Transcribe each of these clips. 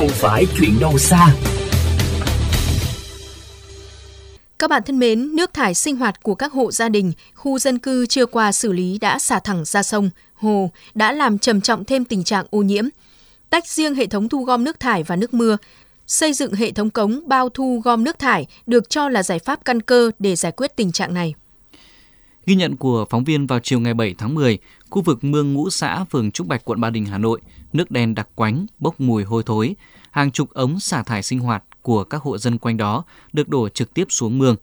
không phải chuyện đâu xa. Các bạn thân mến, nước thải sinh hoạt của các hộ gia đình, khu dân cư chưa qua xử lý đã xả thẳng ra sông, hồ, đã làm trầm trọng thêm tình trạng ô nhiễm. Tách riêng hệ thống thu gom nước thải và nước mưa, xây dựng hệ thống cống bao thu gom nước thải được cho là giải pháp căn cơ để giải quyết tình trạng này. Ghi nhận của phóng viên vào chiều ngày 7 tháng 10, khu vực Mương Ngũ Xã, phường Trúc Bạch, quận Ba Đình, Hà Nội, nước đen đặc quánh, bốc mùi hôi thối. Hàng chục ống xả thải sinh hoạt của các hộ dân quanh đó được đổ trực tiếp xuống mương.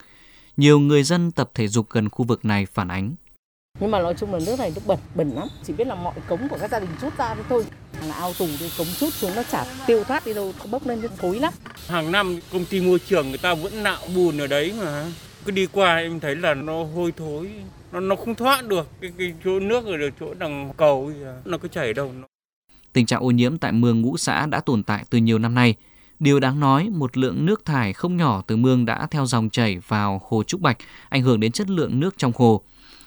Nhiều người dân tập thể dục gần khu vực này phản ánh. Nhưng mà nói chung là nước này nước bẩn, bẩn lắm. Chỉ biết là mọi cống của các gia đình rút ra thôi. Là ao tù thì cống rút xuống nó chả tiêu thoát đi đâu, bốc lên thối lắm. Hàng năm công ty môi trường người ta vẫn nạo bùn ở đấy mà. Cứ đi qua em thấy là nó hôi thối, nó nó không thoát được cái, cái chỗ nước ở được chỗ đằng cầu nó cứ chảy đâu. Tình trạng ô nhiễm tại mương ngũ xã đã tồn tại từ nhiều năm nay. Điều đáng nói, một lượng nước thải không nhỏ từ mương đã theo dòng chảy vào hồ Trúc Bạch, ảnh hưởng đến chất lượng nước trong hồ.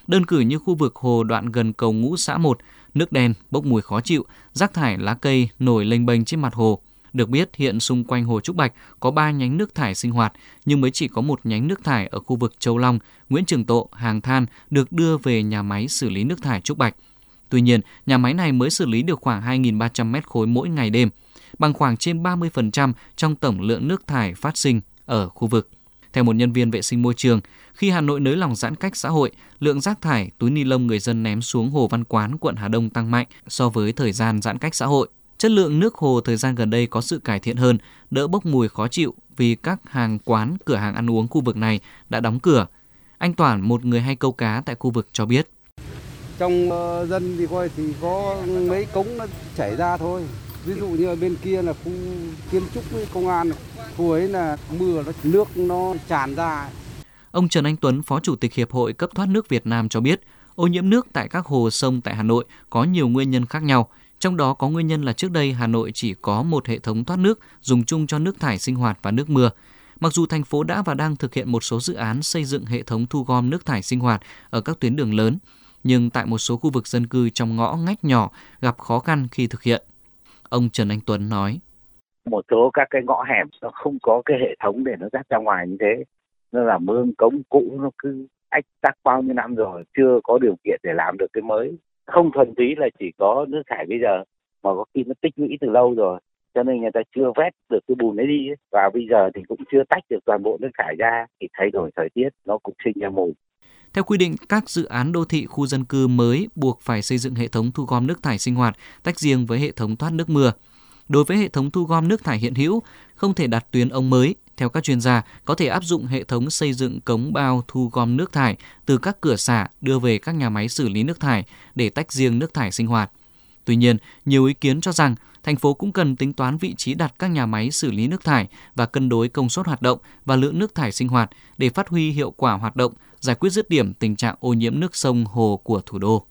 Đơn cử như khu vực hồ đoạn gần cầu ngũ xã 1, nước đen, bốc mùi khó chịu, rác thải lá cây nổi lênh bênh trên mặt hồ. Được biết, hiện xung quanh hồ Trúc Bạch có 3 nhánh nước thải sinh hoạt, nhưng mới chỉ có một nhánh nước thải ở khu vực Châu Long, Nguyễn Trường Tộ, Hàng Than được đưa về nhà máy xử lý nước thải Trúc Bạch. Tuy nhiên, nhà máy này mới xử lý được khoảng 2.300 mét khối mỗi ngày đêm, bằng khoảng trên 30% trong tổng lượng nước thải phát sinh ở khu vực. Theo một nhân viên vệ sinh môi trường, khi Hà Nội nới lỏng giãn cách xã hội, lượng rác thải, túi ni lông người dân ném xuống Hồ Văn Quán, quận Hà Đông tăng mạnh so với thời gian giãn cách xã hội. Chất lượng nước hồ thời gian gần đây có sự cải thiện hơn, đỡ bốc mùi khó chịu vì các hàng quán, cửa hàng ăn uống khu vực này đã đóng cửa. Anh Toản, một người hay câu cá tại khu vực cho biết. Trong uh, dân thì coi thì có mấy cống nó chảy ra thôi. Ví dụ như bên kia là khu kiến trúc với công an, khu ấy là mưa nó nước nó tràn ra. Ông Trần Anh Tuấn, Phó Chủ tịch Hiệp hội Cấp thoát nước Việt Nam cho biết, ô nhiễm nước tại các hồ sông tại Hà Nội có nhiều nguyên nhân khác nhau. Trong đó có nguyên nhân là trước đây Hà Nội chỉ có một hệ thống thoát nước dùng chung cho nước thải sinh hoạt và nước mưa. Mặc dù thành phố đã và đang thực hiện một số dự án xây dựng hệ thống thu gom nước thải sinh hoạt ở các tuyến đường lớn, nhưng tại một số khu vực dân cư trong ngõ ngách nhỏ gặp khó khăn khi thực hiện. Ông Trần Anh Tuấn nói. Một số các cái ngõ hẻm nó không có cái hệ thống để nó rác ra ngoài như thế. Nên là mương cống cũ nó cứ ách tắc bao nhiêu năm rồi, chưa có điều kiện để làm được cái mới. Không thuần túy là chỉ có nước thải bây giờ, mà có khi nó tích lũy từ lâu rồi. Cho nên người ta chưa vét được cái bùn ấy đi. Và bây giờ thì cũng chưa tách được toàn bộ nước thải ra. Thì thay đổi thời tiết nó cũng sinh ra mùi. Theo quy định, các dự án đô thị khu dân cư mới buộc phải xây dựng hệ thống thu gom nước thải sinh hoạt tách riêng với hệ thống thoát nước mưa. Đối với hệ thống thu gom nước thải hiện hữu, không thể đặt tuyến ống mới. Theo các chuyên gia, có thể áp dụng hệ thống xây dựng cống bao thu gom nước thải từ các cửa xả đưa về các nhà máy xử lý nước thải để tách riêng nước thải sinh hoạt. Tuy nhiên, nhiều ý kiến cho rằng thành phố cũng cần tính toán vị trí đặt các nhà máy xử lý nước thải và cân đối công suất hoạt động và lượng nước thải sinh hoạt để phát huy hiệu quả hoạt động, giải quyết dứt điểm tình trạng ô nhiễm nước sông hồ của thủ đô.